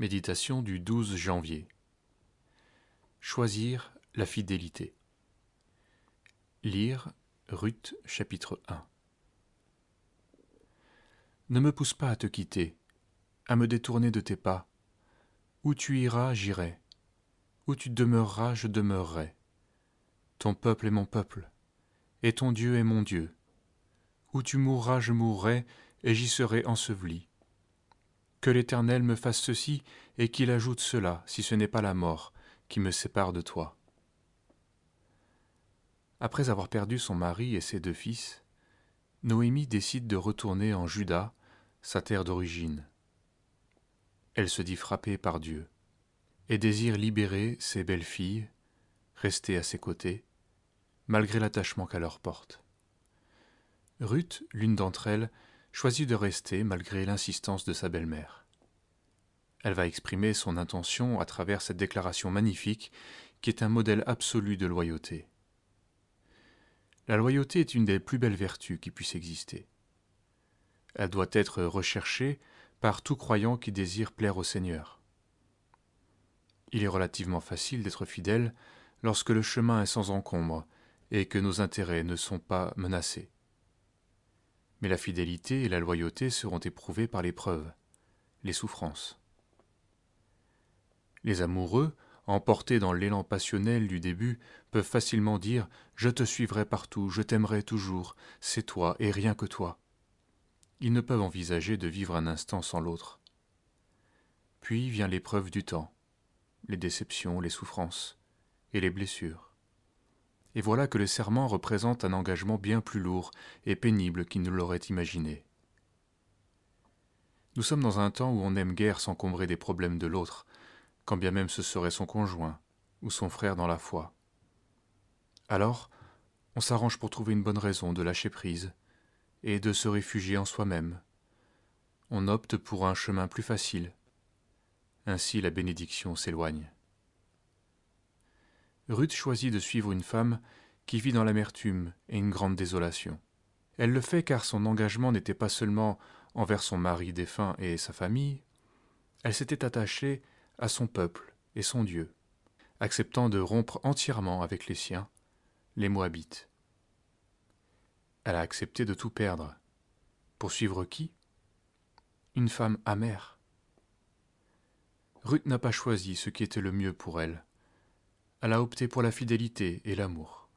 Méditation du 12 janvier. Choisir la fidélité. Lire Ruth chapitre 1. Ne me pousse pas à te quitter, à me détourner de tes pas. Où tu iras, j'irai. Où tu demeureras, je demeurerai. Ton peuple est mon peuple, et ton Dieu est mon Dieu. Où tu mourras, je mourrai, et j'y serai enseveli que l'Éternel me fasse ceci et qu'il ajoute cela, si ce n'est pas la mort qui me sépare de toi. Après avoir perdu son mari et ses deux fils, Noémie décide de retourner en Juda, sa terre d'origine. Elle se dit frappée par Dieu et désire libérer ses belles filles, rester à ses côtés, malgré l'attachement qu'elle leur porte. Ruth, l'une d'entre elles, choisit de rester malgré l'insistance de sa belle-mère. Elle va exprimer son intention à travers cette déclaration magnifique qui est un modèle absolu de loyauté. La loyauté est une des plus belles vertus qui puissent exister. Elle doit être recherchée par tout croyant qui désire plaire au Seigneur. Il est relativement facile d'être fidèle lorsque le chemin est sans encombre et que nos intérêts ne sont pas menacés mais la fidélité et la loyauté seront éprouvées par l'épreuve, les souffrances. Les amoureux, emportés dans l'élan passionnel du début, peuvent facilement dire ⁇ Je te suivrai partout, je t'aimerai toujours, c'est toi et rien que toi ⁇ Ils ne peuvent envisager de vivre un instant sans l'autre. Puis vient l'épreuve du temps, les déceptions, les souffrances et les blessures et voilà que le serment représente un engagement bien plus lourd et pénible qu'il ne l'aurait imaginé. Nous sommes dans un temps où on n'aime guère s'encombrer des problèmes de l'autre, quand bien même ce serait son conjoint ou son frère dans la foi. Alors, on s'arrange pour trouver une bonne raison de lâcher prise et de se réfugier en soi-même. On opte pour un chemin plus facile. Ainsi la bénédiction s'éloigne. Ruth choisit de suivre une femme qui vit dans l'amertume et une grande désolation. Elle le fait car son engagement n'était pas seulement envers son mari défunt et sa famille, elle s'était attachée à son peuple et son Dieu, acceptant de rompre entièrement avec les siens, les Moabites. Elle a accepté de tout perdre. Pour suivre qui? Une femme amère. Ruth n'a pas choisi ce qui était le mieux pour elle elle a opté pour la fidélité et l'amour.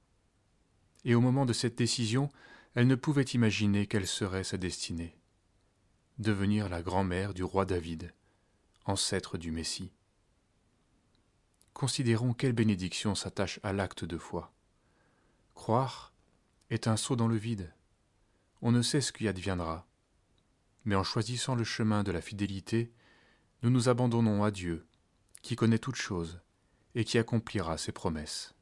Et au moment de cette décision, elle ne pouvait imaginer quelle serait sa destinée. Devenir la grand-mère du roi David, ancêtre du Messie. Considérons quelle bénédiction s'attache à l'acte de foi. Croire est un saut dans le vide. On ne sait ce qui adviendra. Mais en choisissant le chemin de la fidélité, nous nous abandonnons à Dieu, qui connaît toutes choses, et qui accomplira ses promesses.